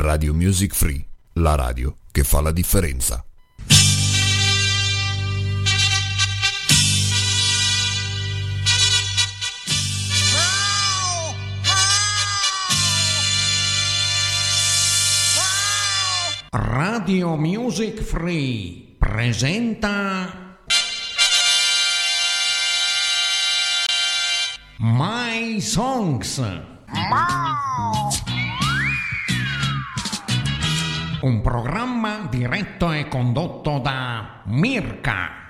Radio Music Free, la radio che fa la differenza. Radio Music Free presenta My Songs. Un programma diretto e condotto da Mirka.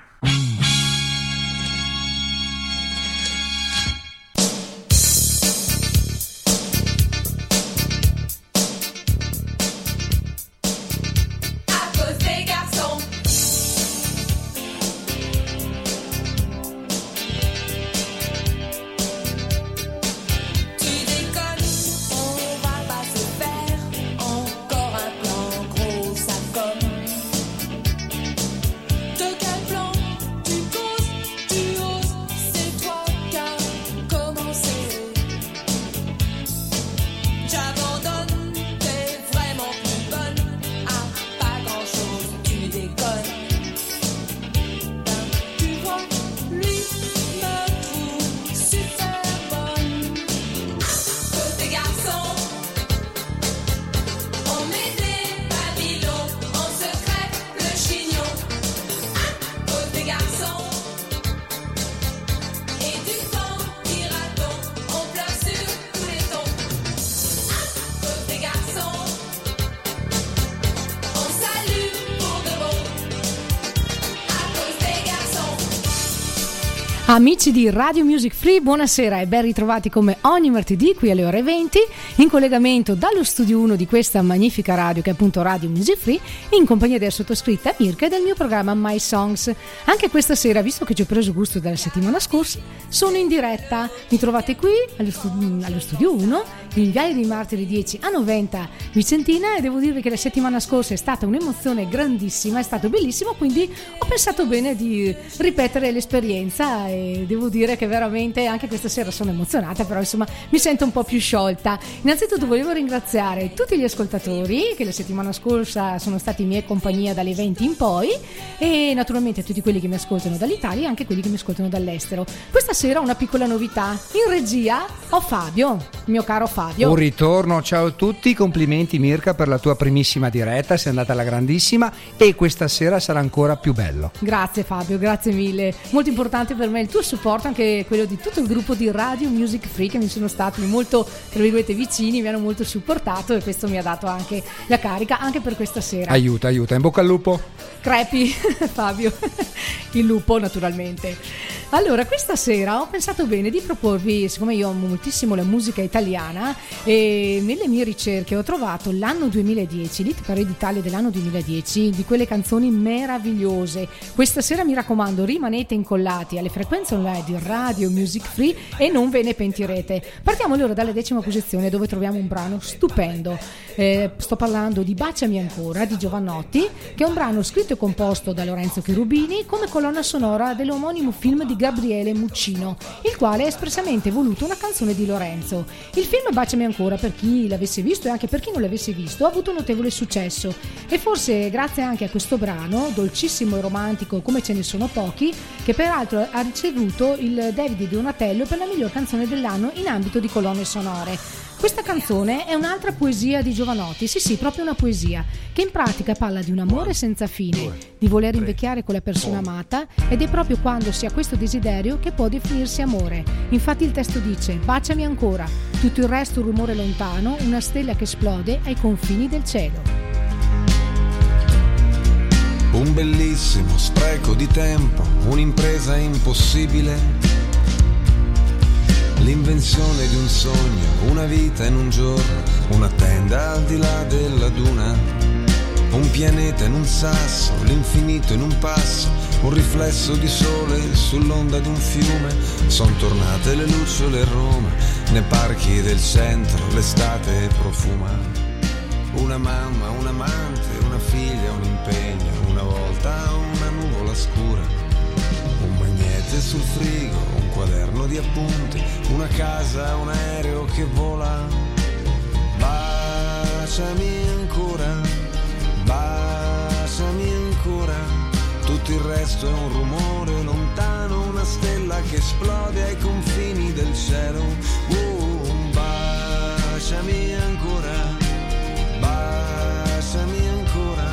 Amici di Radio Music Free, buonasera e ben ritrovati come ogni martedì qui alle ore 20 in collegamento dallo studio 1 di questa magnifica radio che è appunto Radio Music Free in compagnia della sottoscritta Mirka e del mio programma My Songs. Anche questa sera, visto che ci ho preso gusto dalla settimana scorsa, sono in diretta. Mi trovate qui allo, stu- allo studio 1 Viale dei Martiri 10 a 90 Vicentina e devo dirvi che la settimana scorsa è stata un'emozione grandissima, è stato bellissimo, quindi ho pensato bene di ripetere l'esperienza e devo dire che veramente anche questa sera sono emozionata, però insomma mi sento un po' più sciolta. Innanzitutto volevo ringraziare tutti gli ascoltatori che la settimana scorsa sono stati in mia compagnia dalle 20 in poi e naturalmente tutti quelli che mi ascoltano dall'Italia e anche quelli che mi ascoltano dall'estero. Questa sera una piccola novità. In regia ho Fabio, mio caro Fabio. Un ritorno, ciao a tutti, complimenti Mirka per la tua primissima diretta, sei andata alla grandissima e questa sera sarà ancora più bello. Grazie Fabio, grazie mille. Molto importante per me il tuo supporto, anche quello di tutto il gruppo di Radio Music Free che mi sono stati molto, tra virgolette, vicini, mi hanno molto supportato e questo mi ha dato anche la carica anche per questa sera. Aiuta, aiuta, in bocca al lupo. Crepi, Fabio, il lupo naturalmente. Allora, questa sera ho pensato bene di proporvi, siccome io amo moltissimo la musica italiana, e nelle mie ricerche ho trovato l'anno 2010, l'Hit Parade d'Italia dell'anno 2010, di quelle canzoni meravigliose. Questa sera mi raccomando, rimanete incollati alle frequenze online di Radio Music Free e non ve ne pentirete. Partiamo allora dalla decima posizione dove troviamo un brano stupendo. Eh, sto parlando di Baciami ancora di Giovannotti, che è un brano scritto e composto da Lorenzo Cherubini come colonna sonora dell'omonimo film di Gabriele Muccino, il quale ha espressamente voluto una canzone di Lorenzo. Il film Baciami ancora, per chi l'avesse visto e anche per chi non l'avesse visto, ha avuto un notevole successo e forse grazie anche a questo brano, dolcissimo e romantico come ce ne sono pochi, che peraltro ha ricevuto il David Donatello per la miglior canzone dell'anno in ambito di colonne sonore. Questa canzone è un'altra poesia di Giovanotti, sì sì, proprio una poesia, che in pratica parla di un amore senza fine, di voler invecchiare con la persona amata ed è proprio quando si ha questo desiderio che può definirsi amore. Infatti il testo dice baciami ancora, tutto il resto un rumore lontano, una stella che esplode ai confini del cielo. Un bellissimo spreco di tempo, un'impresa impossibile. L'invenzione di un sogno, una vita in un giorno, una tenda al di là della duna. Un pianeta in un sasso, l'infinito in un passo, un riflesso di sole sull'onda di un fiume. Son tornate le lucciole a Roma, nei parchi del centro l'estate profuma. Una mamma, un amante, una figlia, un impegno, una volta una nuvola scura niente sul frigo, un quaderno di appunti, una casa, un aereo che vola. Baciami ancora, baciami ancora, tutto il resto è un rumore lontano, una stella che esplode ai confini del cielo. Uh, baciami ancora, baciami ancora,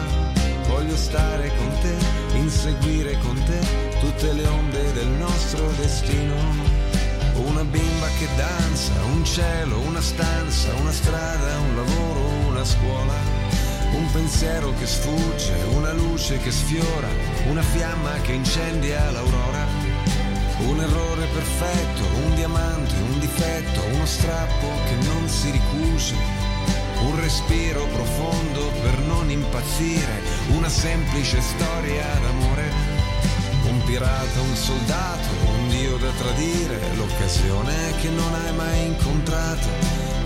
voglio stare con te, inseguire con te tutte le onde del nostro destino. Una bimba che danza, un cielo, una stanza, una strada, un lavoro, una scuola. Un pensiero che sfugge, una luce che sfiora, una fiamma che incendia l'aurora. Un errore perfetto, un diamante, un difetto, uno strappo che non si ricuce. Un respiro profondo per non impazzire, una semplice storia d'amore. Pirata, un soldato, un dio da tradire, l'occasione che non hai mai incontrato,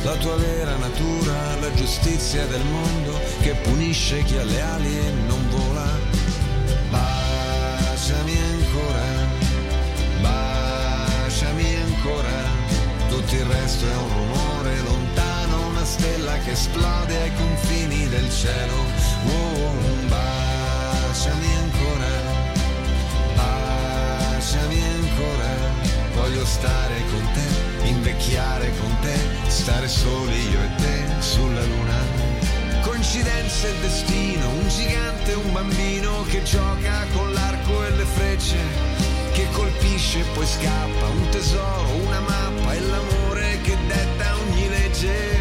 la tua vera natura, la giustizia del mondo che punisce chi ha le ali e non vola. Baciami ancora, baciami ancora, tutto il resto è un rumore lontano, una stella che esplode ai confini del cielo. Oh, baciami ancora voglio stare con te, invecchiare con te, stare soli io e te sulla luna. Coincidenza e destino, un gigante e un bambino che gioca con l'arco e le frecce, che colpisce e poi scappa, un tesoro, una mappa e l'amore che detta ogni legge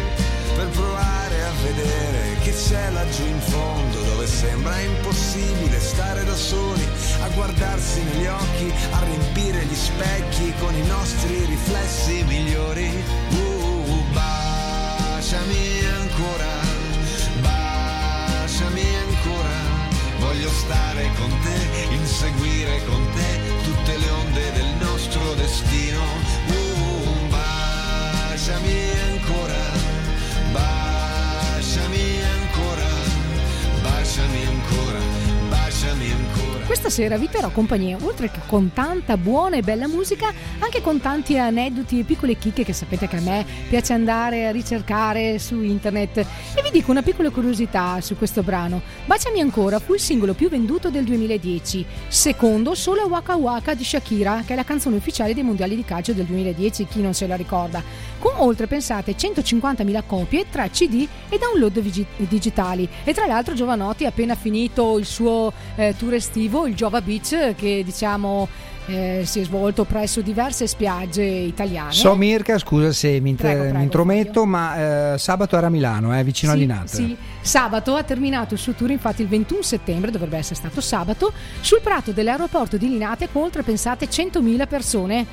per provare a vedere che c'è laggiù in fondo dove sembra impossibile stare da soli a guardarsi negli occhi, a riempire gli specchi con i nostri riflessi migliori. Uh, baciami ancora, baciami ancora, voglio stare con te, inseguire con te tutte le onde del nostro destino. Uh, baciami ancora, Questa sera vi terrò compagnia, oltre che con tanta buona e bella musica, anche con tanti aneddoti e piccole chicche che sapete che a me piace andare a ricercare su internet. E vi dico una piccola curiosità su questo brano. Baciami ancora fu il singolo più venduto del 2010, secondo solo a Waka Waka di Shakira, che è la canzone ufficiale dei mondiali di calcio del 2010, chi non se la ricorda, con oltre, pensate, 150.000 copie tra CD e download digitali. E tra l'altro Giovanotti ha appena finito il suo eh, tour estivo, il Jova Beach, che diciamo eh, si è svolto presso diverse spiagge italiane. So Mirka, scusa se mi, Prego, prego, mi intrometto, ma eh, sabato era a Milano, eh, vicino Sì, all'Inat. sì. Sabato ha terminato il suo tour, infatti il 21 settembre, dovrebbe essere stato sabato, sul prato dell'aeroporto di Linate con oltre, pensate, 100.000 persone.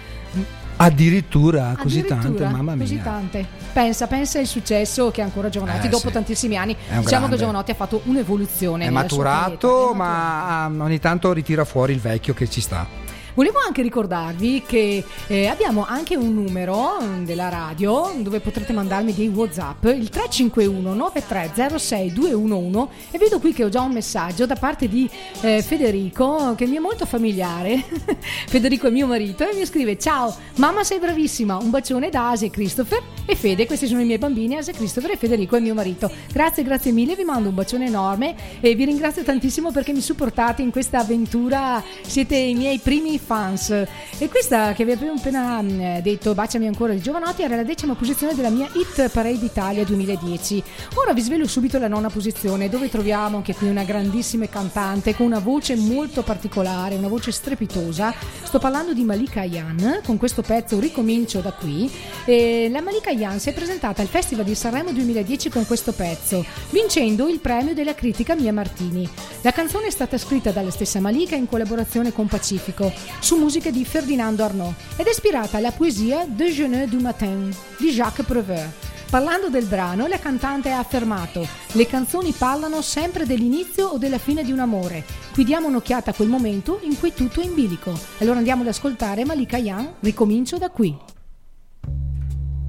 Addirittura così tante, mamma mia. Così tante. Pensa, pensa il successo che ha ancora Giovanotti Eh, dopo sì. tantissimi anni. Diciamo grande. che Giovanotti ha fatto un'evoluzione. È maturato, pianeta, è ma ah, ogni tanto ritira fuori il vecchio che ci sta. Volevo anche ricordarvi che eh, abbiamo anche un numero mm, della radio dove potrete mandarmi dei WhatsApp, il 351 9306 211 e vedo qui che ho già un messaggio da parte di eh, Federico che mi è molto familiare. Federico è mio marito e mi scrive "Ciao, mamma sei bravissima, un bacione da Asia e Christopher e Fede, questi sono i miei bambini, Asia Christopher e Federico è mio marito. Grazie, grazie mille, vi mando un bacione enorme e vi ringrazio tantissimo perché mi supportate in questa avventura, siete i miei primi fans. E questa che vi avevo appena mm, detto, Baciami ancora di Giovanotti, era la decima posizione della mia Hit Parade Italia 2010. Ora vi svelo subito la nona posizione, dove troviamo anche qui una grandissima cantante con una voce molto particolare, una voce strepitosa. Sto parlando di Malika Ayan, con questo pezzo Ricomincio da qui. E la Malika Ayan si è presentata al Festival di Sanremo 2010 con questo pezzo, vincendo il premio della critica Mia Martini. La canzone è stata scritta dalla stessa Malika in collaborazione con Pacifico, su musiche di Ferdinando Arnaud, ed è ispirata alla poesia Déjeuner du matin di Jacques Prévert. Parlando del brano, la cantante ha affermato: Le canzoni parlano sempre dell'inizio o della fine di un amore. Qui diamo un'occhiata a quel momento in cui tutto è in bilico. Allora andiamo ad ascoltare Malika Yan, ricomincio da qui.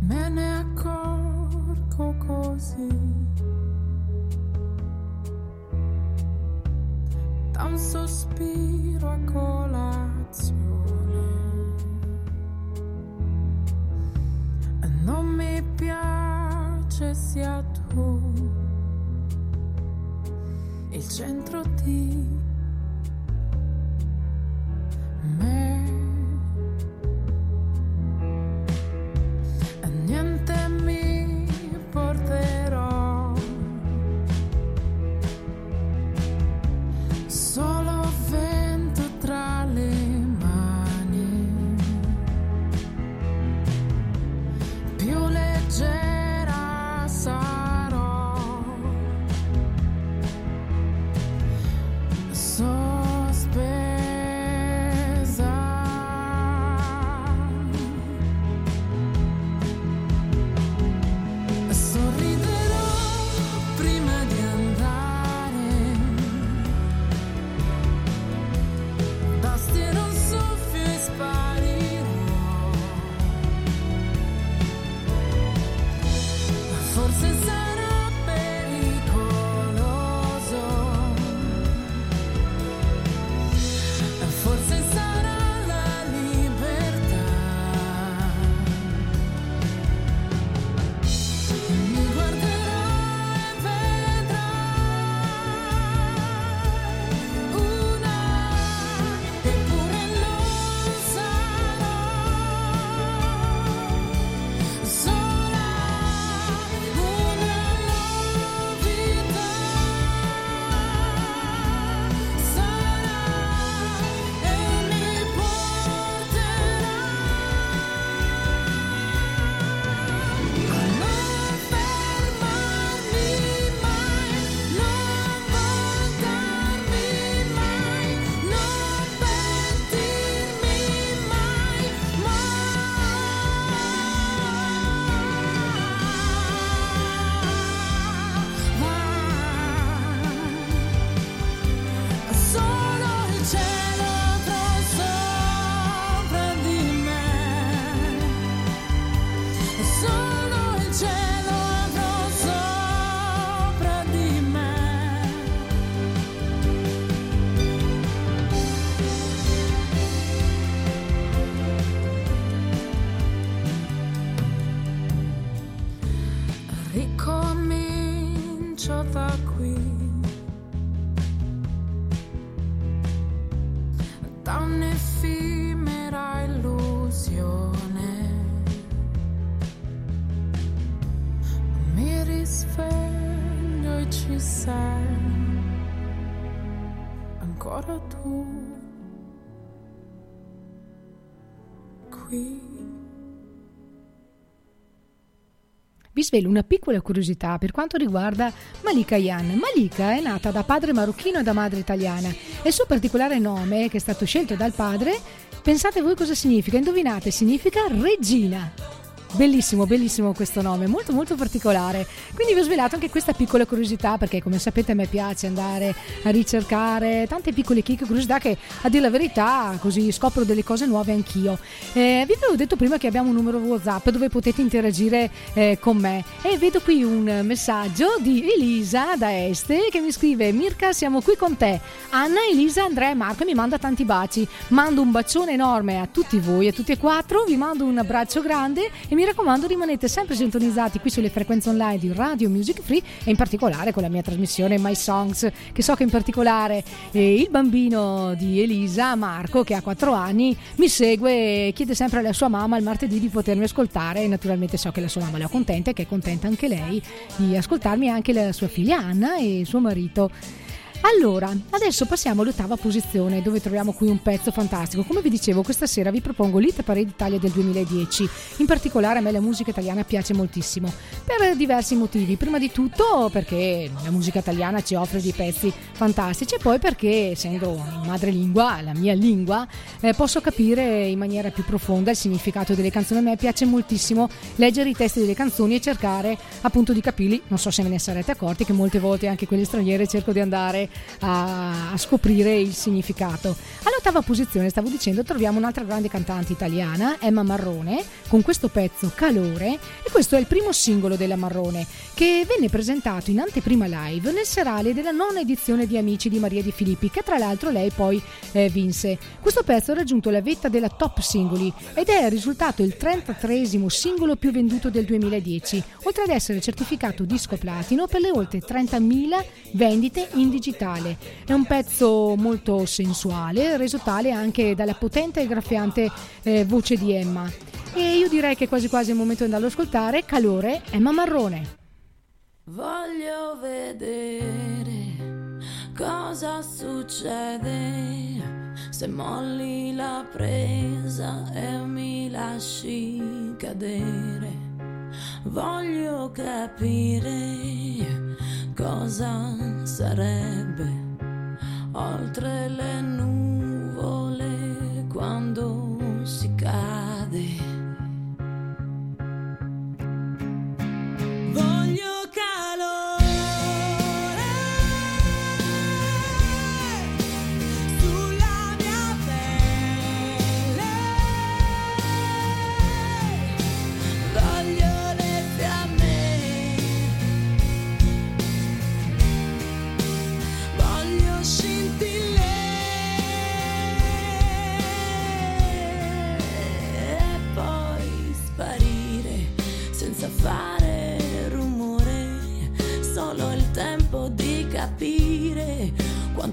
Me ne accorgo così. Da un sospiro a colazione. E non mi piace sia tu il centro di me. Vi svelo una piccola curiosità per quanto riguarda Malika Yan. Malika è nata da padre marocchino e da madre italiana il suo particolare nome, che è stato scelto dal padre, pensate voi cosa significa? Indovinate, significa regina. Bellissimo, bellissimo questo nome, molto molto particolare. Quindi vi ho svelato anche questa piccola curiosità perché come sapete a me piace andare a ricercare tante piccole chicche, curiosità che a dire la verità così scopro delle cose nuove anch'io. Eh, vi avevo detto prima che abbiamo un numero WhatsApp dove potete interagire eh, con me e vedo qui un messaggio di Elisa da Este che mi scrive Mirka siamo qui con te. Anna, Elisa, Andrea e Marco e mi manda tanti baci. Mando un bacione enorme a tutti voi, a tutti e quattro, vi mando un abbraccio grande e mi raccomando rimanete sempre sintonizzati qui sulle frequenze online di Radio Music Free e in particolare con la mia trasmissione My Songs che so che in particolare eh, il bambino di Elisa, Marco che ha 4 anni, mi segue e chiede sempre alla sua mamma il martedì di potermi ascoltare e naturalmente so che la sua mamma la contenta e che è contenta anche lei di ascoltarmi anche la sua figlia Anna e suo marito. Allora, adesso passiamo all'ottava posizione dove troviamo qui un pezzo fantastico. Come vi dicevo, questa sera vi propongo l'Hit Parade Italia del 2010. In particolare a me la musica italiana piace moltissimo per diversi motivi. Prima di tutto perché la musica italiana ci offre dei pezzi fantastici e poi perché essendo in madrelingua, la mia lingua, eh, posso capire in maniera più profonda il significato delle canzoni. A me piace moltissimo leggere i testi delle canzoni e cercare appunto di capirli. Non so se ve ne sarete accorti che molte volte anche quelle straniere cerco di andare a, a scoprire il significato. All'ottava posizione, stavo dicendo, troviamo un'altra grande cantante italiana, Emma Marrone, con questo pezzo Calore e questo è il primo singolo della Marrone che venne presentato in anteprima live nel serale della nona edizione di Amici di Maria Di Filippi che tra l'altro lei poi eh, vinse. Questo pezzo ha raggiunto la vetta della top singoli ed è risultato il 33 singolo più venduto del 2010, oltre ad essere certificato disco platino per le oltre 30.000 vendite in digitale tale. È un pezzo molto sensuale, reso tale anche dalla potente e graffiante eh, voce di Emma. E io direi che quasi quasi è il momento di andarlo ad ascoltare. Calore, Emma Marrone. Voglio vedere cosa succede se molli la presa e mi lasci cadere. Voglio capire cosa sarebbe oltre le nuvole quando si cade.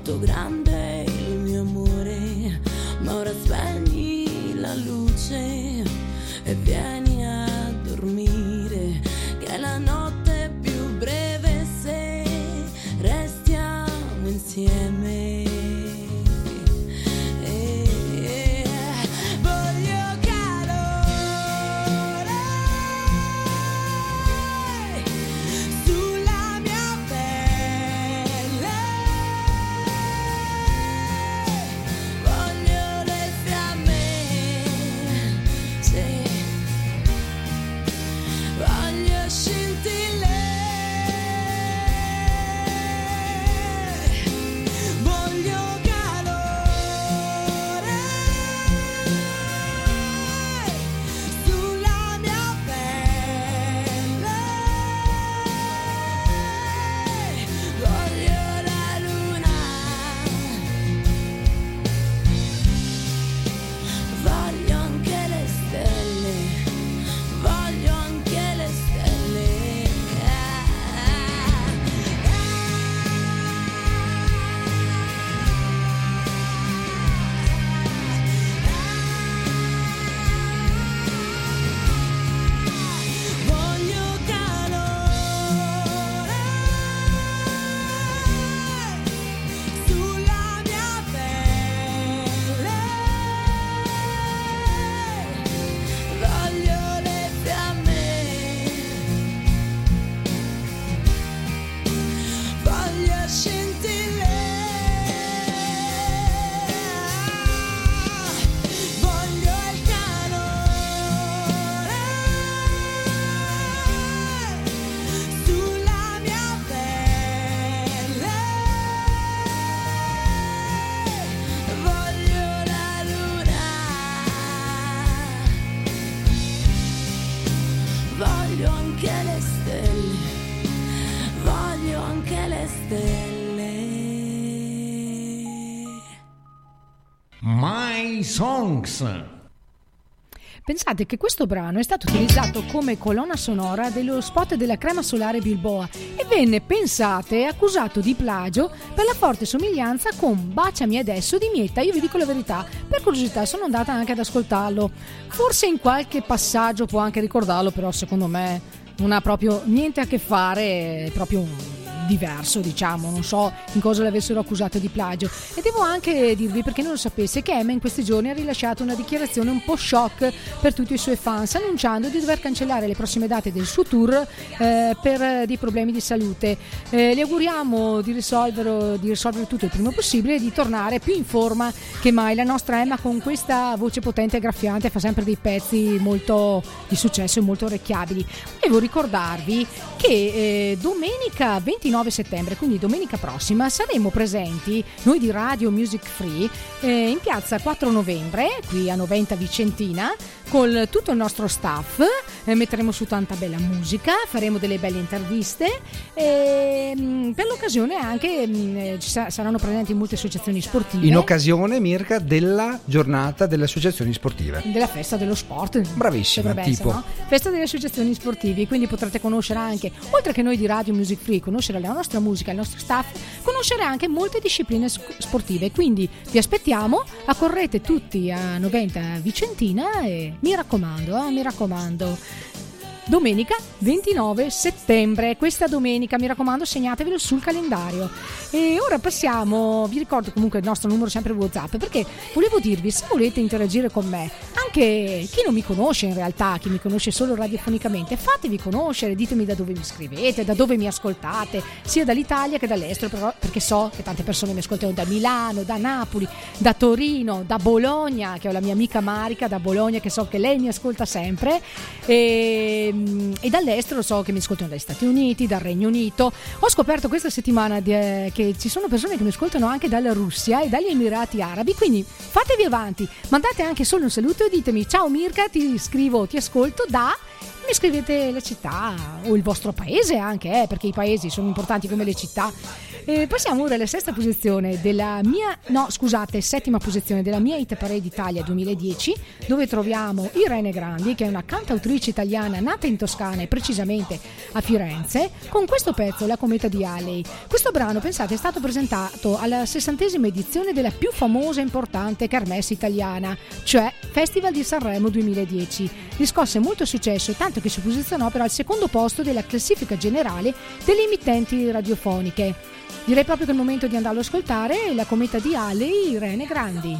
Quanto grande Songs. Pensate che questo brano è stato utilizzato come colonna sonora dello spot della crema solare Bilboa e venne, pensate, accusato di plagio per la forte somiglianza con Baciami adesso di Mietta. Io vi dico la verità, per curiosità sono andata anche ad ascoltarlo. Forse in qualche passaggio può anche ricordarlo, però secondo me non ha proprio niente a che fare, è proprio un diverso, diciamo, non so in cosa l'avessero accusato di plagio. E devo anche dirvi, perché non lo sapesse, che Emma in questi giorni ha rilasciato una dichiarazione un po' shock per tutti i suoi fans, annunciando di dover cancellare le prossime date del suo tour eh, per dei problemi di salute. Eh, le auguriamo di risolvere, di risolvere tutto il prima possibile e di tornare più in forma che mai. La nostra Emma con questa voce potente e graffiante fa sempre dei pezzi molto di successo e molto orecchiabili. Devo ricordarvi che eh, domenica 29 settembre, quindi domenica prossima, saremo presenti noi di Radio Music Free eh, in piazza 4 novembre, qui a Noventa Vicentina, con tutto il nostro staff. eh, metteremo su tanta bella musica, faremo delle belle interviste e mm, per l'occasione anche mm, eh, ci sa- saranno presenti molte associazioni sportive. In occasione, Mirka, della giornata delle associazioni sportive. della festa dello sport. Bravissima, tipo. essere, no? Festa delle associazioni sportive, quindi potrete conoscere anche, oltre che noi di Radio Music Free, conoscere la nostra musica, il nostro staff, conoscere anche molte discipline sc- sportive. Quindi vi aspettiamo, accorrete tutti a 90 Vicentina e mi raccomando, eh, mi raccomando. Domenica 29 settembre, questa domenica mi raccomando segnatevelo sul calendario. E ora passiamo, vi ricordo comunque il nostro numero sempre WhatsApp perché volevo dirvi se volete interagire con me, anche chi non mi conosce in realtà, chi mi conosce solo radiofonicamente, fatevi conoscere, ditemi da dove mi scrivete, da dove mi ascoltate, sia dall'Italia che dall'estero, però, perché so che tante persone mi ascoltano da Milano, da Napoli, da Torino, da Bologna, che ho la mia amica Marica da Bologna che so che lei mi ascolta sempre e, e dall'estero so che mi ascoltano dagli Stati Uniti, dal Regno Unito. Ho scoperto questa settimana di- eh, che ci sono persone che mi ascoltano anche dalla Russia e dagli Emirati Arabi, quindi fatevi avanti, mandate anche solo un saluto e ditemi ciao Mirka, ti scrivo, ti ascolto da mi scrivete la città o il vostro paese anche, eh, perché i paesi sono importanti come le città. E passiamo ora alla sesta posizione della mia, no scusate, settima posizione della mia Hit Parade Italia 2010, dove troviamo Irene Grandi, che è una cantautrice italiana nata in Toscana e precisamente a Firenze, con questo pezzo, La cometa di Halley. Questo brano, pensate, è stato presentato alla sessantesima edizione della più famosa e importante kermesse italiana, cioè Festival di Sanremo 2010. Riscosse molto successo, tanto che si posizionò però al secondo posto della classifica generale delle emittenti radiofoniche. Direi proprio che è il momento di andarlo a ascoltare, la cometa di Halley, Irene Grandi.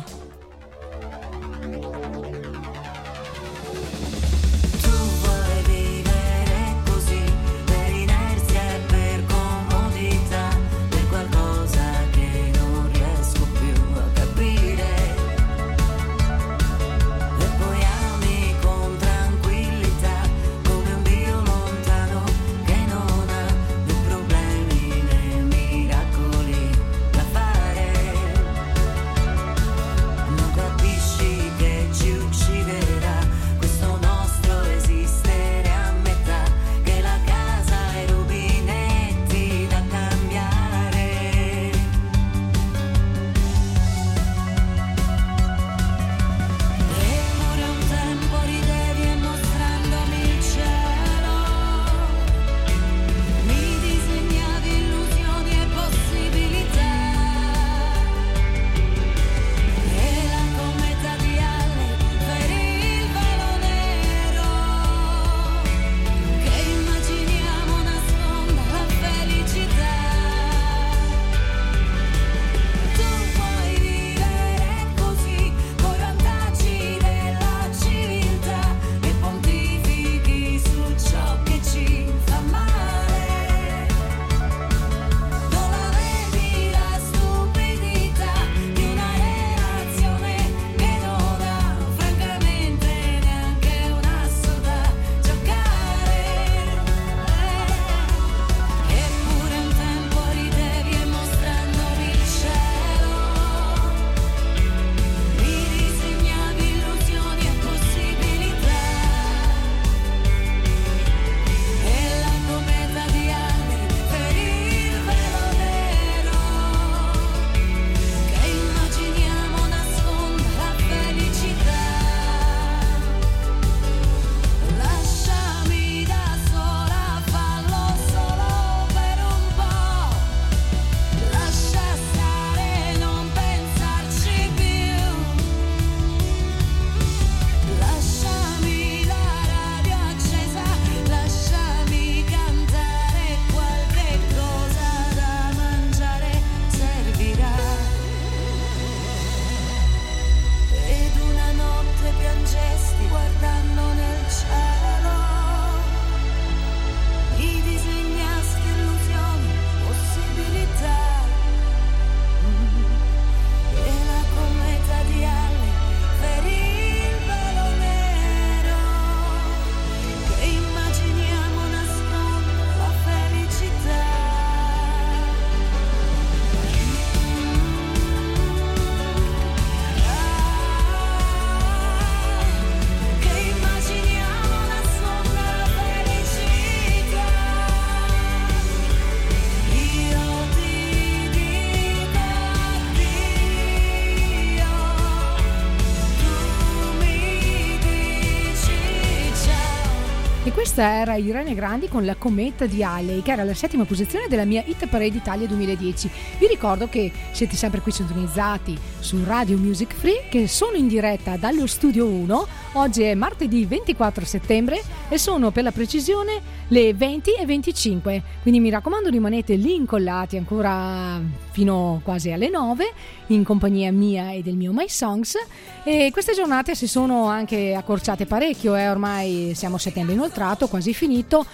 Questa era Irene Grandi con la cometa di Halley, che era la settima posizione della mia Hit Parade Italia 2010. Vi ricordo che siete sempre qui sintonizzati su Radio Music Free, che sono in diretta dallo studio 1. Oggi è martedì 24 settembre e sono per la precisione le 20 e 25. Quindi mi raccomando, rimanete lì incollati ancora fino quasi alle 9 in compagnia mia e del mio My Songs. E queste giornate si sono anche accorciate parecchio, eh? ormai siamo a settembre inoltrato, quasi finito.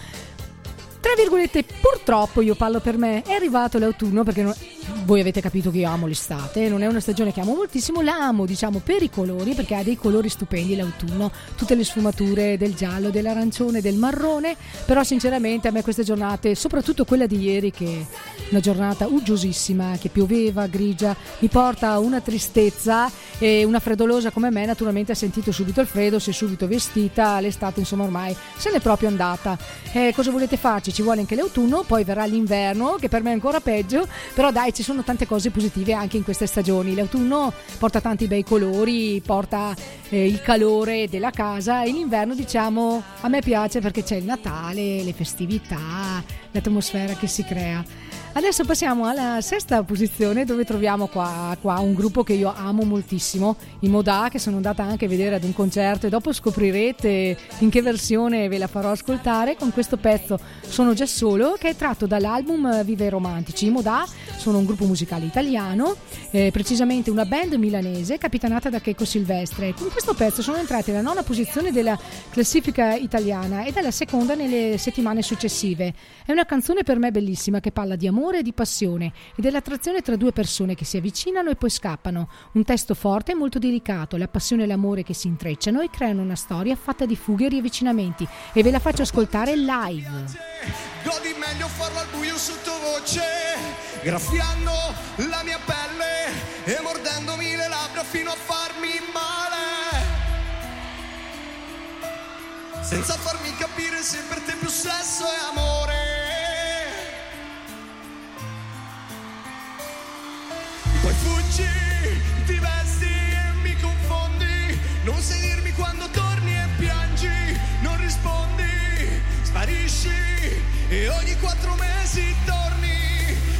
Tra virgolette, purtroppo io parlo per me, è arrivato l'autunno perché non- voi avete capito che io amo l'estate, non è una stagione che amo moltissimo, la amo diciamo per i colori perché ha dei colori stupendi l'autunno, tutte le sfumature del giallo, dell'arancione, del marrone, però sinceramente a me queste giornate, soprattutto quella di ieri che è una giornata uggiosissima, che pioveva, grigia, mi porta una tristezza e una freddolosa come me naturalmente ha sentito subito il freddo, si è subito vestita, l'estate insomma ormai se n'è proprio andata. Eh, cosa volete farci? Ci vuole anche l'autunno, poi verrà l'inverno che per me è ancora peggio, però dai ci sono tante cose positive anche in queste stagioni. L'autunno porta tanti bei colori, porta eh, il calore della casa e l'inverno diciamo a me piace perché c'è il Natale, le festività, l'atmosfera che si crea. Adesso passiamo alla sesta posizione dove troviamo qua, qua un gruppo che io amo moltissimo, i Modà, che sono andata anche a vedere ad un concerto e dopo scoprirete in che versione ve la farò ascoltare con questo pezzo Sono già solo che è tratto dall'album Vive i Romantici. I Modà sono un gruppo musicale italiano, eh, precisamente una band milanese capitanata da Checco Silvestre. Con questo pezzo sono entrati alla nona posizione della classifica italiana e dalla seconda nelle settimane successive. È una canzone per me bellissima che parla di amore e di passione e dell'attrazione tra due persone che si avvicinano e poi scappano. Un testo forte e molto delicato, la passione e l'amore che si intrecciano e creano una storia fatta di fughe e riavvicinamenti. E ve la faccio ascoltare live. Godi meglio farlo al buio sottovoce, graffiando la mia pelle e mordendomi le labbra fino a farmi male. Senza farmi capire se per te più sesso è amore. Poi fuggi, ti vesti e mi confondi. Non sai dirmi quando torni e ogni quattro mesi torni.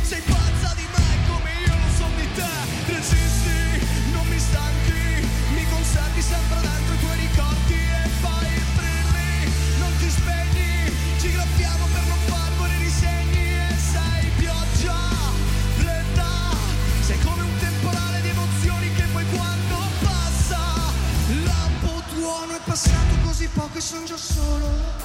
Sei pazza di me come io lo so di te. Resisti, non mi stanchi, mi conservi sempre dentro i tuoi ricordi e poi brilli, non ti spegni. Ci graffiamo per non far morire i segni e sei pioggia, fredda. Sei come un temporale di emozioni che poi quando passa Lampo tuono è passato così poco e son già solo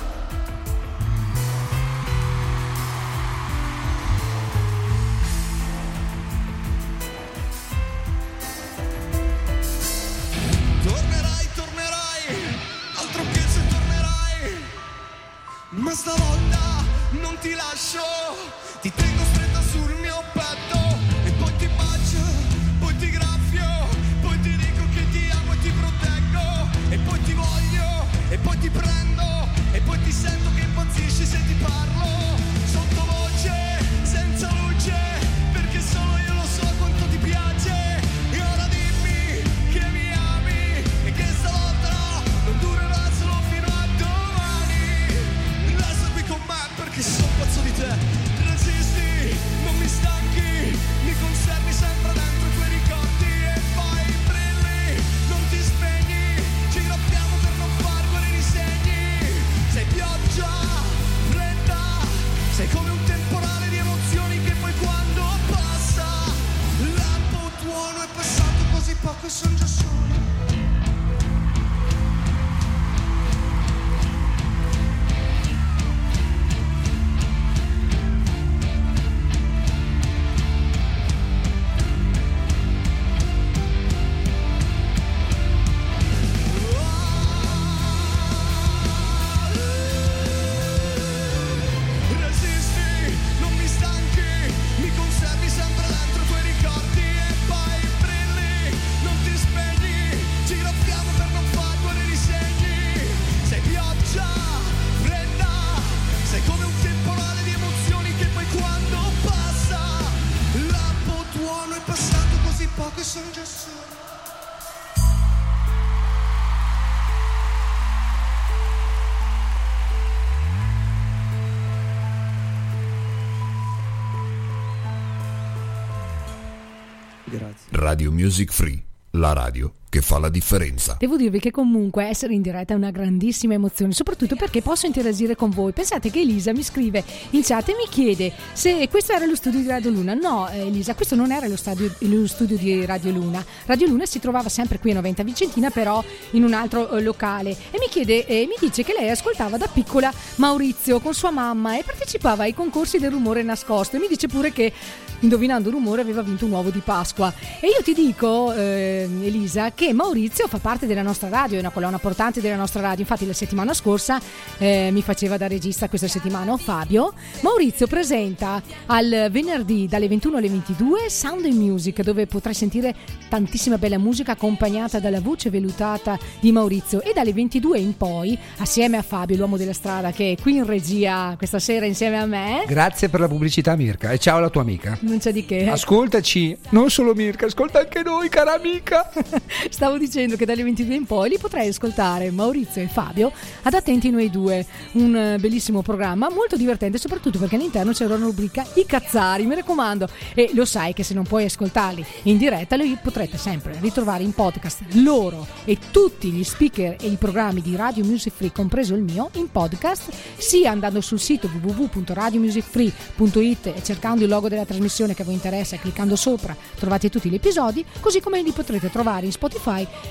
Grazie. Radio Music Free, la radio che fa la differenza. Devo dirvi che comunque essere in diretta è una grandissima emozione, soprattutto perché posso interagire con voi. Pensate che Elisa mi scrive in chat e mi chiede se questo era lo studio di Radio Luna. No, eh, Elisa, questo non era lo, stadio- lo studio di Radio Luna. Radio Luna si trovava sempre qui a Noventa Vicentina, però in un altro eh, locale. E mi chiede e mi dice che lei ascoltava da piccola Maurizio con sua mamma e partecipava ai concorsi del rumore nascosto. E mi dice pure che indovinando il rumore aveva vinto un uovo di Pasqua. E io ti dico, eh, Elisa, che Maurizio fa parte della nostra radio, è una colonna portante della nostra radio. Infatti, la settimana scorsa eh, mi faceva da regista questa settimana Fabio. Maurizio presenta al venerdì dalle 21 alle 22 Sound and Music, dove potrai sentire tantissima bella musica accompagnata dalla voce vellutata di Maurizio. E dalle 22 in poi, assieme a Fabio, l'uomo della strada, che è qui in regia questa sera insieme a me. Grazie per la pubblicità Mirka e ciao alla tua amica. Non c'è di che. Ascoltaci, non solo Mirka, ascolta anche noi, cara amica. Stavo dicendo che dalle 22 in poi li potrai ascoltare Maurizio e Fabio ad Attenti Noi Due, un eh, bellissimo programma molto divertente soprattutto perché all'interno c'è una rubrica I Cazzari, mi raccomando. E lo sai che se non puoi ascoltarli in diretta li potrete sempre ritrovare in podcast loro e tutti gli speaker e i programmi di Radio Music Free, compreso il mio, in podcast sia andando sul sito www.radiomusicfree.it e cercando il logo della trasmissione che a voi interessa cliccando sopra trovate tutti gli episodi, così come li potrete trovare in Spotify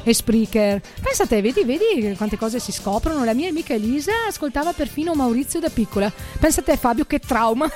e Spreaker. Pensa a te, vedi, vedi quante cose si scoprono. La mia amica Elisa ascoltava perfino Maurizio da piccola. Pensa a te Fabio che trauma.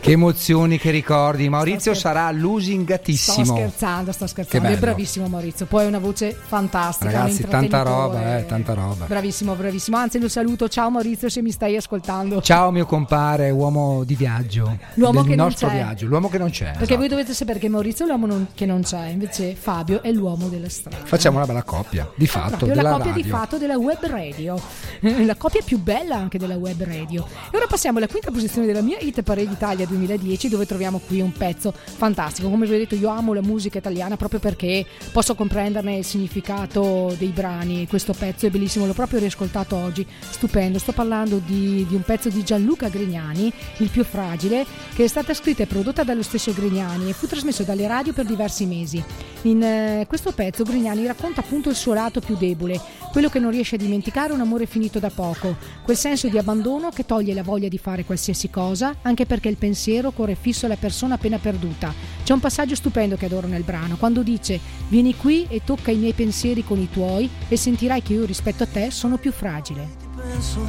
Che emozioni, che ricordi. Maurizio Sto sarà Sto lusingatissimo. scherzando, sto Che scherzando. È bravissimo Maurizio. Poi ha una voce fantastica. Ragazzi, tanta roba, eh, tanta roba. Bravissimo, bravissimo. Anzi, lo saluto. Ciao Maurizio, se mi stai ascoltando. Ciao mio compare, uomo di viaggio. L'uomo che non nostro c'è. viaggio, l'uomo che non c'è. Perché esatto. voi dovete sapere che Maurizio è l'uomo non- che non c'è, invece Fabio è l'uomo della strada. Facciamo una bella coppia, di fatto, proprio della la coppia radio. di fatto della web radio, Eh, la coppia più bella anche della web radio. E ora passiamo alla quinta posizione della mia Hit Parade Italia 2010, dove troviamo qui un pezzo fantastico. Come vi ho detto, io amo la musica italiana proprio perché posso comprenderne il significato dei brani. Questo pezzo è bellissimo, l'ho proprio riascoltato oggi, stupendo. Sto parlando di, di un pezzo di Gianluca Grignani, Il più fragile, che è stata scritta e prodotta dallo stesso Grignani e fu trasmesso dalle radio per diversi mesi. In eh, questo pezzo Grignani racconta appunto il suo lato più debole, quello che non riesce a dimenticare un amore finito da poco, quel senso di abbandono che toglie la voglia di fare qualsiasi cosa, anche perché il pensiero corre fisso alla persona appena perduta. C'è un passaggio stupendo che adoro nel brano, quando dice vieni qui e tocca i miei pensieri con i tuoi e sentirai che io rispetto a te sono più fragile. penso,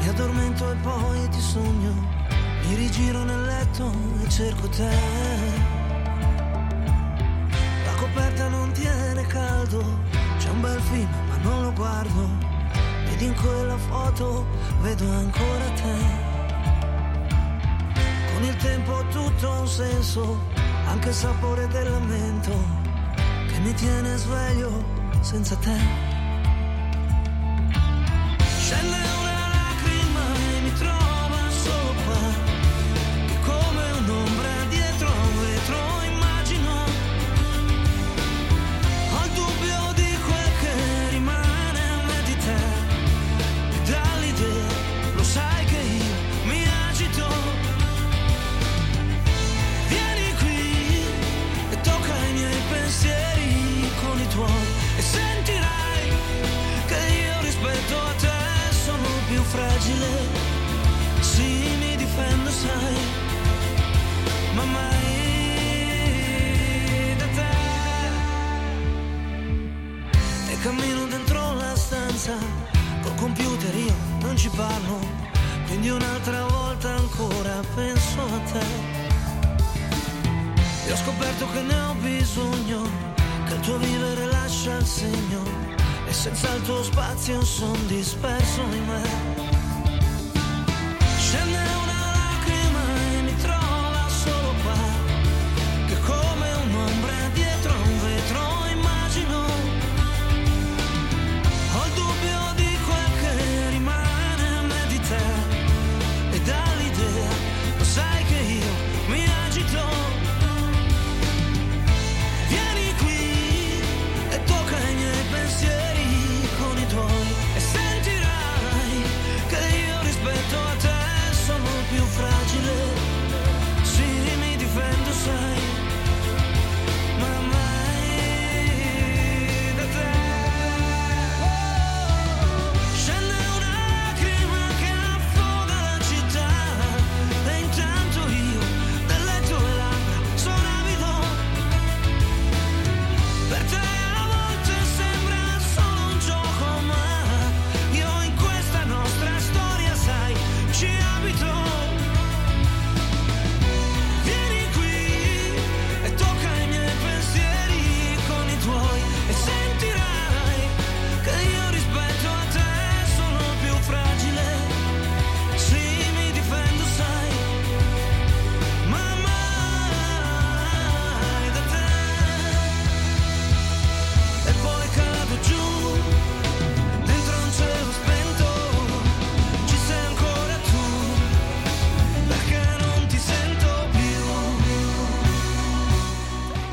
mi addormento e poi ti sogno, mi rigiro nel letto e cerco te. Coperta non tiene caldo, c'è un bel film ma non lo guardo, ed in quella foto vedo ancora te. Con il tempo tutto ha un senso, anche il sapore del lamento, che mi tiene sveglio senza te. Scende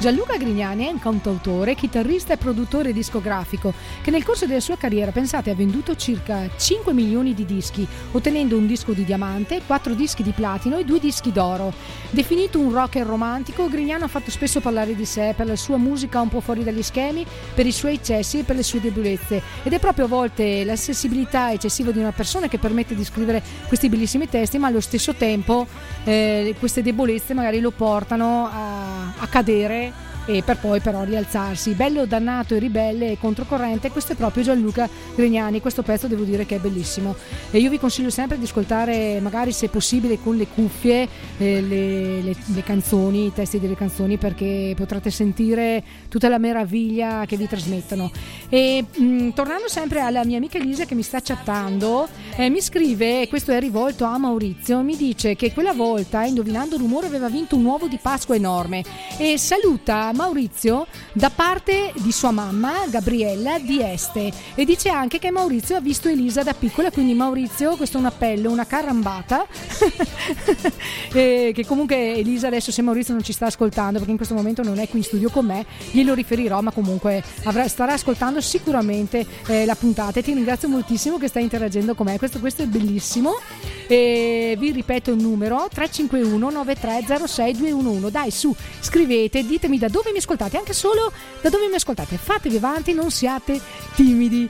Gianluca Grignani è un cantautore, chitarrista e produttore discografico che nel corso della sua carriera, pensate, ha venduto circa 5 milioni di dischi, ottenendo un disco di diamante, 4 dischi di platino e 2 dischi d'oro. Definito un rocker romantico, Grignano ha fatto spesso parlare di sé per la sua musica un po' fuori dagli schemi, per i suoi eccessi e per le sue debolezze. Ed è proprio a volte la sensibilità eccessiva di una persona che permette di scrivere questi bellissimi testi, ma allo stesso tempo eh, queste debolezze magari lo portano a, a cadere e per poi però rialzarsi. Bello, dannato e ribelle e controcorrente, questo è proprio Gianluca Grignani, questo pezzo devo dire che è bellissimo e io vi consiglio sempre di ascoltare magari se possibile con le cuffie eh, le, le- le canzoni, i testi delle canzoni perché potrete sentire tutta la meraviglia che vi trasmettono. E mh, tornando sempre alla mia amica Elisa che mi sta chattando, eh, mi scrive, questo è rivolto a Maurizio, mi dice che quella volta, indovinando il rumore, aveva vinto un uovo di Pasqua enorme e saluta Maurizio da parte di sua mamma Gabriella di Este. E dice anche che Maurizio ha visto Elisa da piccola, quindi Maurizio, questo è un appello, una carambata, che comunque Elisa adesso se Maurizio non ci sta ascoltando perché in questo momento non è qui in studio con me, glielo riferirò, ma comunque avrà- starà ascoltando sicuramente eh, la puntata. E ti ringrazio moltissimo che stai interagendo con me, questo, questo è bellissimo e vi ripeto il numero 351 9306 211 dai su scrivete ditemi da dove mi ascoltate anche solo da dove mi ascoltate. Fatevi avanti non siate timidi.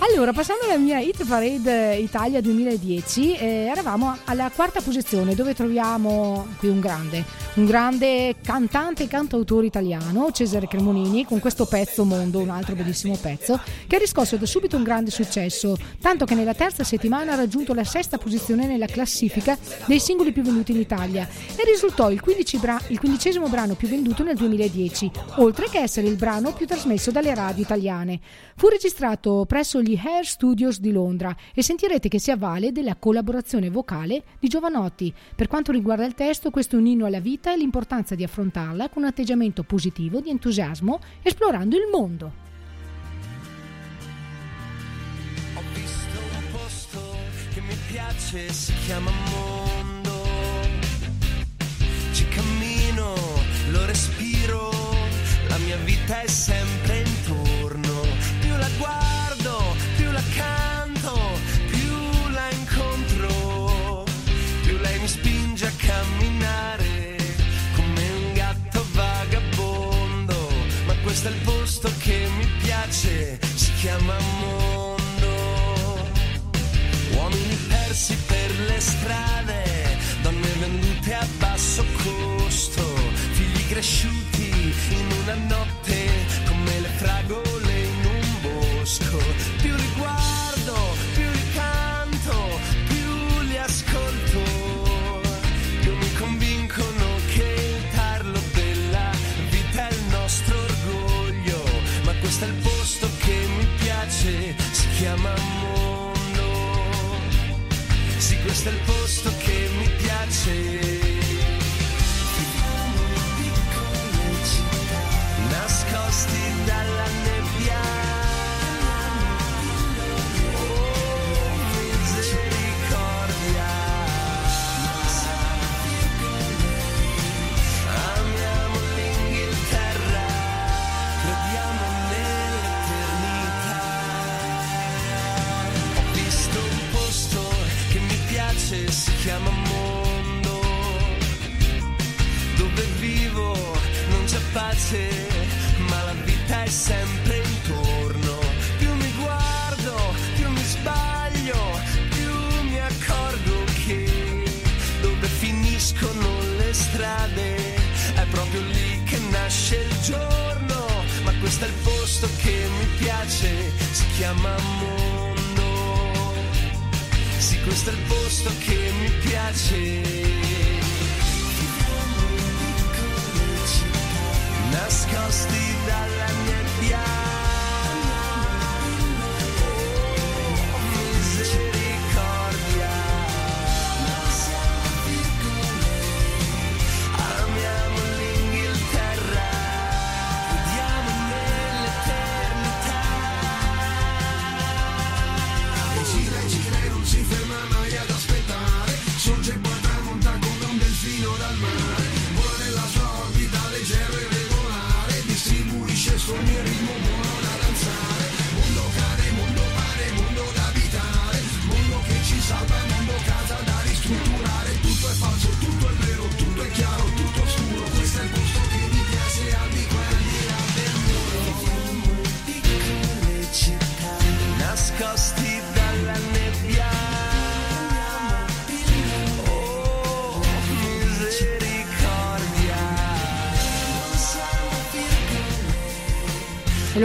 Allora passando alla mia Hit Parade Italia 2010 eh, eravamo alla quarta posizione dove troviamo qui un grande un grande cantante e cantautore italiano Cesare Cremonini con questo pezzo Mondo un altro bellissimo pezzo che ha riscosso da subito un grande successo tanto che nella terza settimana ha raggiunto la sesta posizione nella classifica dei singoli più venduti in Italia e risultò il, 15 bra- il quindicesimo brano più venduto nel 2010, oltre che essere il brano più trasmesso dalle radio italiane. Fu registrato presso gli Hair Studios di Londra e sentirete che si avvale della collaborazione vocale di Giovanotti. Per quanto riguarda il testo, questo è un inno alla vita e l'importanza di affrontarla con un atteggiamento positivo, di entusiasmo, esplorando il mondo. Piace, si chiama mondo. Ci cammino, lo respiro, la mia vita è sempre intorno. Più la guardo, più la canto, più la incontro, più lei mi spinge a camminare come un gatto vagabondo. Ma questo è il posto che mi piace, si chiama mondo. Uomini persi per le strade, donne vendute a basso costo, figli cresciuti in una notte come le fragole in un bosco. Più li guardo, più li canto, più li ascolto, più mi convincono che il tarlo della vita è il nostro orgoglio. Ma questo è il posto che mi piace, si chiama mondo. Questo è il posto che mi piace. Pace, ma la vita è sempre intorno. Più mi guardo, più mi sbaglio, più mi accorgo che dove finiscono le strade è proprio lì che nasce il giorno. Ma questo è il posto che mi piace, si chiama mondo. Sì, questo è il posto che mi piace. Nascosti dalla Sonneremo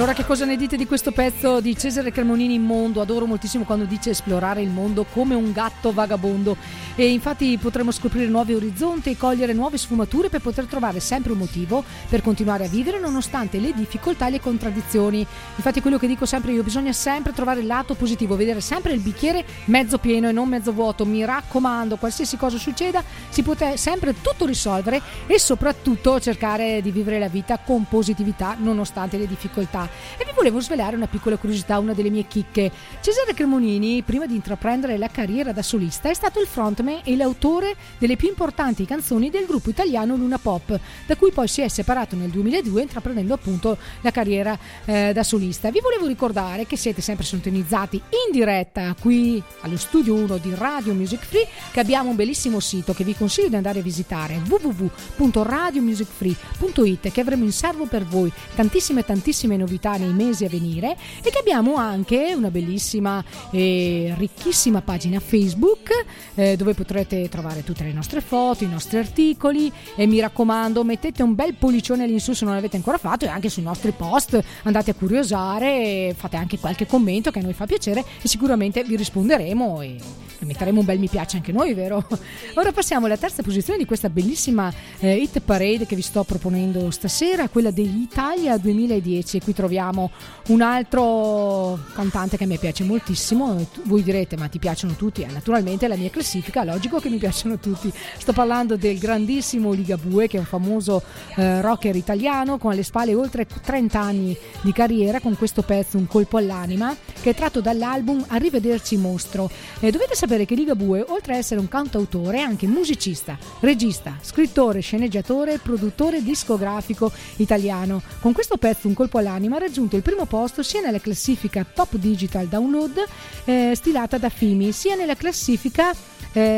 allora che cosa ne dite di questo pezzo di Cesare Cremonini in mondo? Adoro moltissimo quando dice esplorare il mondo come un gatto vagabondo e infatti potremo scoprire nuovi orizzonti e cogliere nuove sfumature per poter trovare sempre un motivo per continuare a vivere nonostante le difficoltà e le contraddizioni. Infatti quello che dico sempre io, bisogna sempre trovare il lato positivo, vedere sempre il bicchiere mezzo pieno e non mezzo vuoto. Mi raccomando, qualsiasi cosa succeda, si te- sempre tutto risolvere e soprattutto cercare di vivere la vita con positività nonostante le difficoltà. E vi volevo svelare una piccola curiosità, una delle mie chicche. Cesare Cremonini, prima di intraprendere la carriera da solista, è stato il frontman e l'autore delle più importanti canzoni del gruppo italiano Luna Pop, da cui poi si è separato nel 2002 intraprendendo appunto la carriera eh, da solista. Vi volevo ricordare che siete sempre sintonizzati in diretta qui allo studio 1 di Radio Music Free, che abbiamo un bellissimo sito che vi consiglio di andare a visitare www.radiomusicfree.it che avremo in serbo per voi tantissime tantissime novità nei mesi a venire e che abbiamo anche una bellissima e ricchissima pagina Facebook eh, dove potrete trovare tutte le nostre foto, i nostri articoli e mi raccomando mettete un bel pollicione all'insù se non l'avete ancora fatto e anche sui nostri post andate a curiosare, fate anche qualche commento che a noi fa piacere e sicuramente vi risponderemo e metteremo un bel mi piace anche noi, vero? Ora passiamo alla terza posizione di questa bellissima eh, hit parade che vi sto proponendo stasera, quella dell'Italia 2010. E qui troviamo un altro cantante che mi piace moltissimo. Voi direte, ma ti piacciono tutti? Eh, naturalmente la mia classifica, logico che mi piacciono tutti. Sto parlando del grandissimo Ligabue, che è un famoso eh, rocker italiano con alle spalle oltre 30 anni di carriera con questo pezzo Un colpo all'anima, che è tratto dall'album Arrivederci mostro. Eh, dovete sapere che Ligabue, oltre ad essere un cantautore, è anche musicista, regista, scrittore, sceneggiatore e produttore discografico italiano. Con questo pezzo, Un colpo all'anima, ha raggiunto il primo posto sia nella classifica Top Digital Download eh, stilata da Fimi, sia nella classifica eh,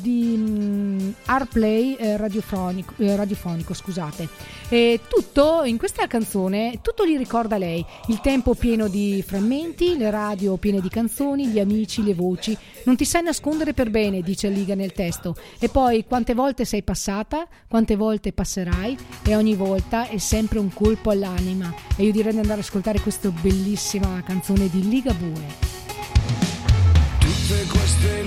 di mh, Airplay eh, radiofonico, eh, radiofonico scusate. E tutto in questa canzone, tutto gli ricorda lei, il tempo pieno di frammenti, le radio piene di canzoni, gli amici, le voci. Non ti sai nascondere per bene, dice Liga nel testo. E poi quante volte sei passata, quante volte passerai e ogni volta è sempre un colpo all'anima. E io direi di andare ad ascoltare questa bellissima canzone di Liga Bue. Tutte queste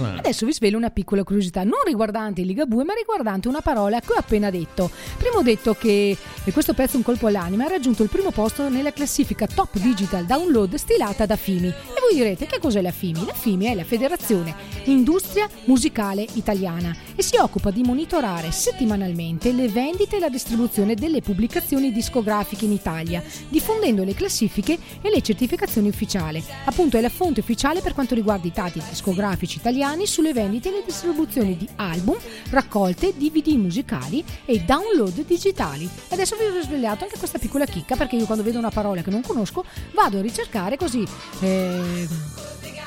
Adesso vi svelo una piccola curiosità, non riguardante Ligabue, ma riguardante una parola che ho appena detto. Prima ho detto che questo pezzo Un colpo all'anima ha raggiunto il primo posto nella classifica Top Digital Download stilata da FIMI. E voi direte che cos'è la FIMI? La FIMI è la Federazione Industria Musicale Italiana e si occupa di monitorare settimanalmente le vendite e la distribuzione delle pubblicazioni discografiche in Italia, diffondendo le classifiche e le certificazioni ufficiali. Appunto è la fonte ufficiale per quanto riguarda i dati discografici italiani sulle vendite e le distribuzioni di album, raccolte, DVD musicali e download digitali. Adesso vi ho svegliato anche questa piccola chicca perché io quando vedo una parola che non conosco vado a ricercare così eh,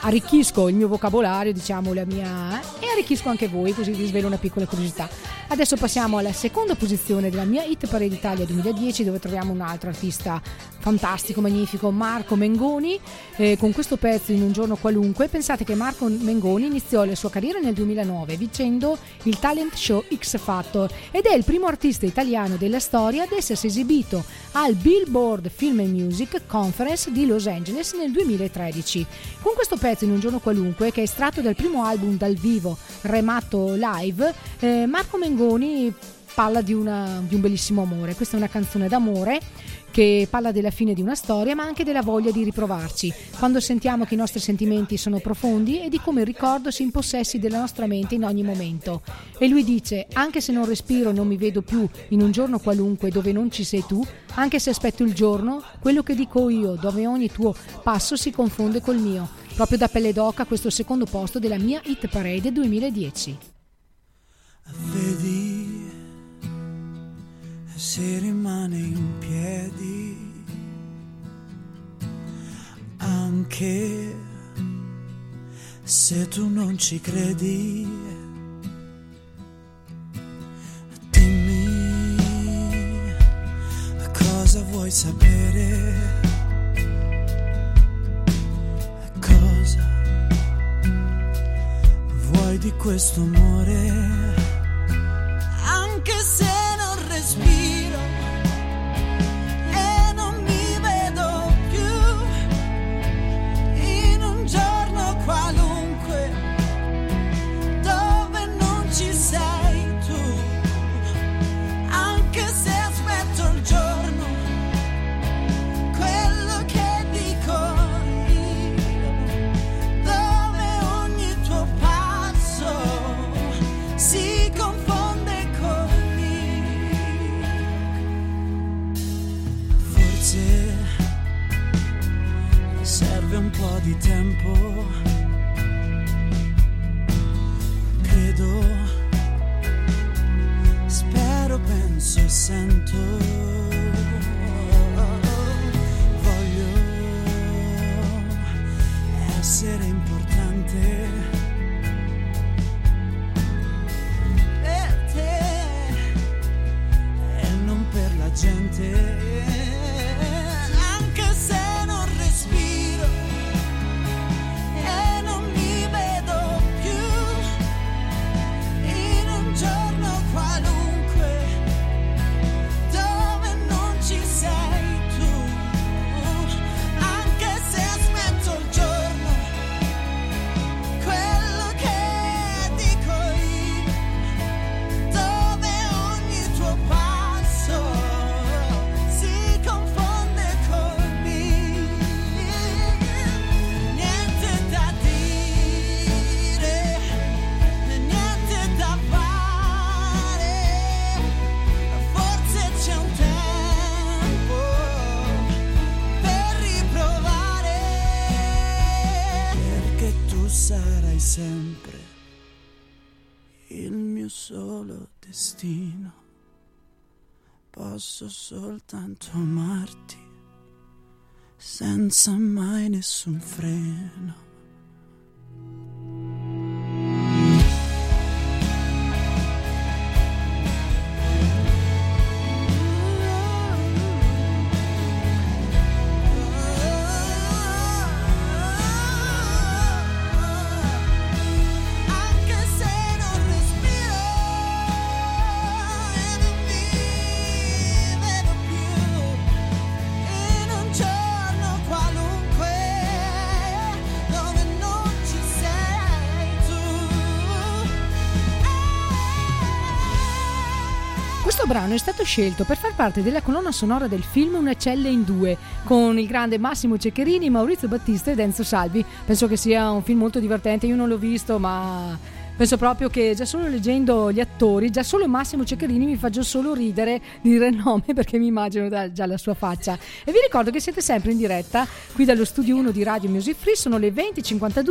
arricchisco il mio vocabolario, diciamo la mia e arricchisco anche voi così vi svelo una piccola curiosità. Adesso passiamo alla seconda posizione della mia Hit Parade Italia 2010 dove troviamo un altro artista fantastico, magnifico, Marco Mengoni eh, con questo pezzo in un giorno qualunque. Pensate che Marco Mengoni iniziò la sua carriera nel 2009 vincendo il talent show X Factor ed è il primo artista italiano della storia ad essersi esibito al Billboard Film and Music Conference di Los Angeles nel 2013. Con questo pezzo in un giorno qualunque che è estratto dal primo album dal vivo Remato Live, eh, Marco Mengoni parla di, una, di un bellissimo amore. Questa è una canzone d'amore che parla della fine di una storia ma anche della voglia di riprovarci, quando sentiamo che i nostri sentimenti sono profondi e di come il ricordo si impossessi della nostra mente in ogni momento. E lui dice, anche se non respiro e non mi vedo più in un giorno qualunque dove non ci sei tu, anche se aspetto il giorno, quello che dico io, dove ogni tuo passo si confonde col mio. Proprio da pelle d'oca questo secondo posto della mia Hit Parade 2010. Vedi se rimane in piedi anche se tu non ci credi. Dimmi cosa vuoi sapere. Cosa vuoi di questo amore? Anche se respiro di tempo. Credo, spero, penso e sento. Voglio essere importante nessun freno. È stato scelto per far parte della colonna sonora del film Una cella in due con il grande Massimo Ceccherini, Maurizio Battista ed Enzo Salvi. Penso che sia un film molto divertente, io non l'ho visto, ma Penso proprio che già solo leggendo gli attori, già solo Massimo Ceccherini mi fa già solo ridere di dire il nome perché mi immagino già la sua faccia. E vi ricordo che siete sempre in diretta qui dallo studio 1 di Radio Music Free, sono le 20.52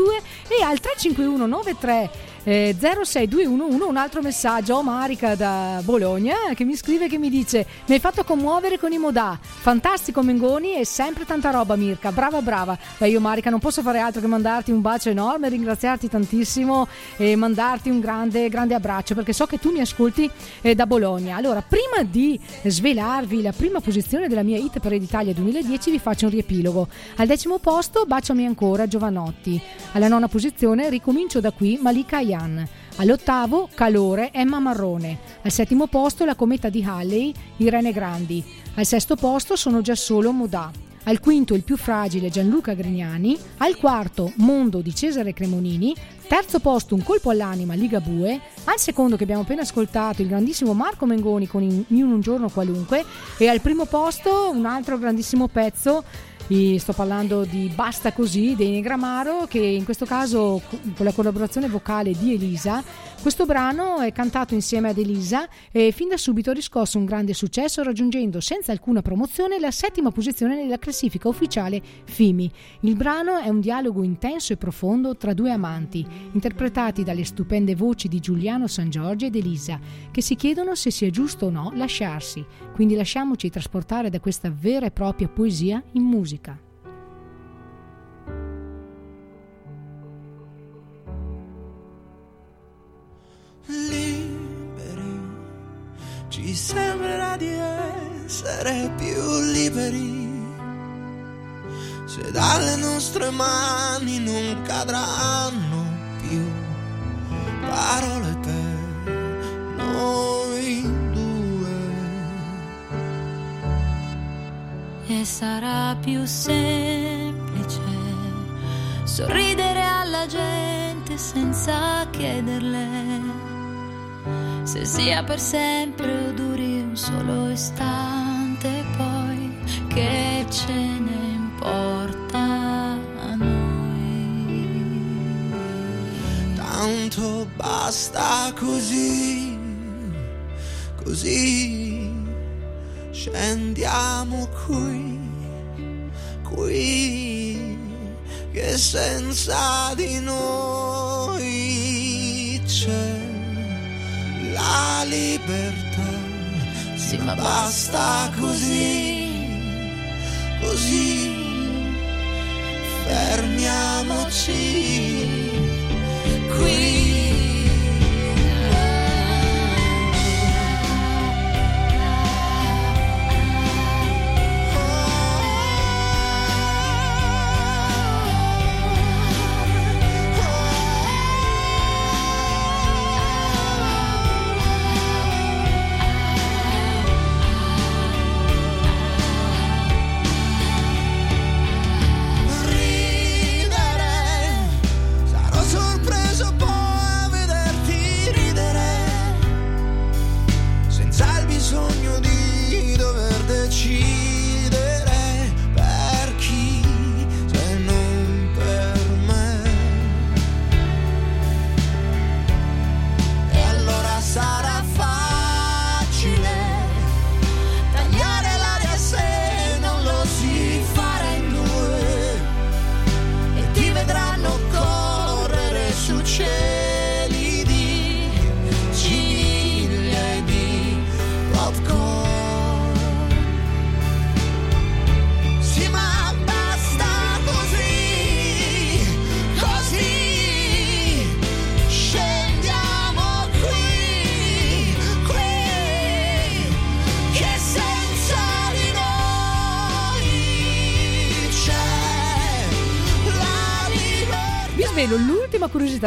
e al 35193 eh, 06211 un altro messaggio, Marica da Bologna, che mi scrive che mi dice mi hai fatto commuovere con i Modà, fantastico Mengoni e sempre tanta roba Mirka, brava brava. Beh io Marica non posso fare altro che mandarti un bacio enorme, ringraziarti tantissimo e mandarti un grande, grande abbraccio perché so che tu mi ascolti eh, da Bologna. Allora, prima di svelarvi la prima posizione della mia hit per l'Italia 2010 vi faccio un riepilogo. Al decimo posto Baciami ancora Giovanotti. Alla nona posizione ricomincio da qui Malika Ayan. All'ottavo Calore Emma Marrone. Al settimo posto La cometa di Halley Irene Grandi. Al sesto posto sono già solo Modà. Al quinto il più fragile Gianluca Grignani, al quarto Mondo di Cesare Cremonini, terzo posto un colpo all'anima Ligabue, al secondo che abbiamo appena ascoltato il grandissimo Marco Mengoni con in un giorno qualunque e al primo posto un altro grandissimo pezzo i- sto parlando di Basta così dei Negramaro che in questo caso co- con la collaborazione vocale di Elisa questo brano è cantato insieme ad Elisa e fin da subito ha riscosso un grande successo raggiungendo senza alcuna promozione la settima posizione nella classifica ufficiale FIMI. Il brano è un dialogo intenso e profondo tra due amanti, interpretati dalle stupende voci di Giuliano San Giorgio ed Elisa, che si chiedono se sia giusto o no lasciarsi. Quindi lasciamoci trasportare da questa vera e propria poesia in musica. Liberi, ci sembra di essere più liberi. Se dalle nostre mani non cadranno più parole E sarà più semplice sorridere alla gente senza chiederle se sia per sempre o duri un solo istante poi che ce ne importa a noi. Tanto basta così, così scendiamo qui, qui, che senza di noi c'è la libertà. Sì, ma basta così, così, fermiamoci qui.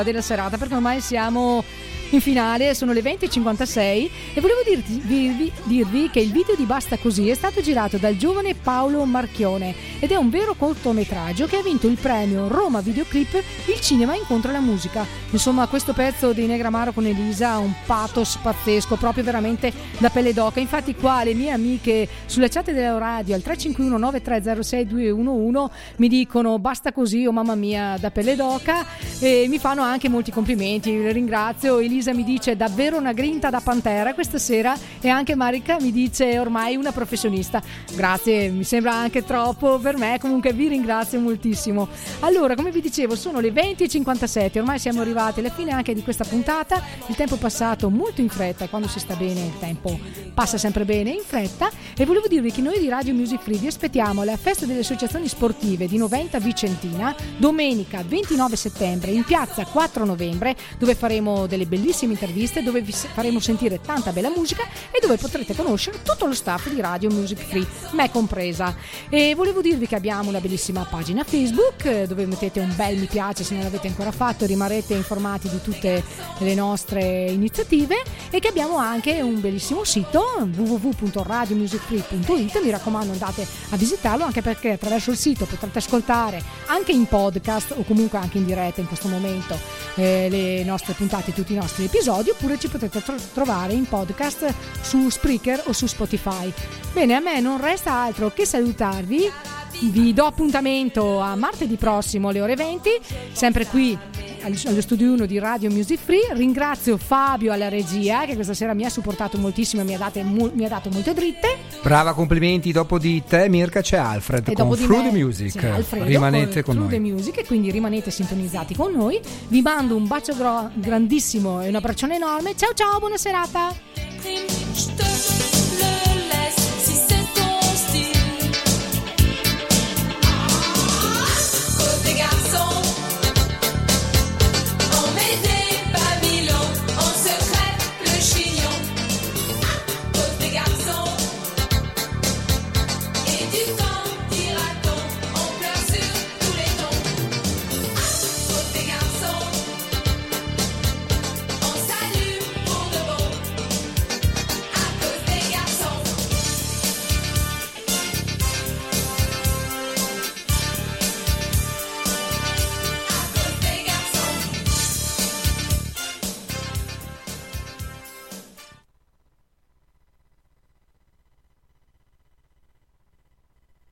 Della serata perché ormai siamo in finale, sono le 20.56 e volevo dirti- dirvi, dirvi che il video di Basta Così è stato girato dal giovane Paolo Marchione ed è un vero cortometraggio che ha vinto il premio Roma Videoclip Il cinema incontra la musica. Insomma, questo pezzo di Negramaro con Elisa ha un pathos pazzesco, proprio veramente da pelle d'oca. Infatti qua le mie amiche sulla chat della radio al 351 9306 211 mi dicono basta così o mamma mia da pelle d'oca e mi fanno anche molti complimenti, le ringrazio. Elisa mi dice davvero una grinta da pantera questa sera e anche Marica mi dice ormai una professionista. Grazie, mi sembra anche troppo per me, comunque vi ringrazio moltissimo. Allora, come vi dicevo, sono le 20.57, ormai siamo arrivati alla fine anche di questa puntata, il tempo è passato molto in fretta quando si sta bene il tempo passa sempre bene in fretta e volevo dirvi che noi di Radio Music Free vi aspettiamo alla festa delle associazioni sportive di Noventa Vicentina domenica 29 settembre in piazza 4 novembre dove faremo delle bellissime interviste dove vi faremo sentire tanta bella musica e dove potrete conoscere tutto lo staff di Radio Music Free, me compresa. E volevo dirvi che abbiamo una bellissima pagina Facebook dove mettete un bel mi piace se non l'avete ancora fatto rimarrete informati di tutte le nostre iniziative e che abbiamo anche un bellissimo sito www.radiomusicfree.it mi raccomando andate a visitarlo anche perché attraverso il sito potrete ascoltare anche in podcast o comunque anche in diretta in questo momento eh, le nostre puntate tutti i nostri episodi oppure ci potete tro- trovare in podcast su Spreaker o su Spotify. Bene a me non resta altro che salutarvi. Vi do appuntamento a martedì prossimo alle ore 20 sempre qui allo studio 1 di Radio Music Free. Ringrazio Fabio alla regia che questa sera mi ha supportato moltissimo e mi ha, date mi ha dato molte dritte. Brava, complimenti. Dopo di te, Mirka, c'è Alfred E con Through me the Music. Alfredo Rimanete con Through noi. the Music e quindi rimanete sintonizzati con noi. Vi mando un bacio gro- grandissimo e un abbraccione enorme. Ciao ciao, buona serata.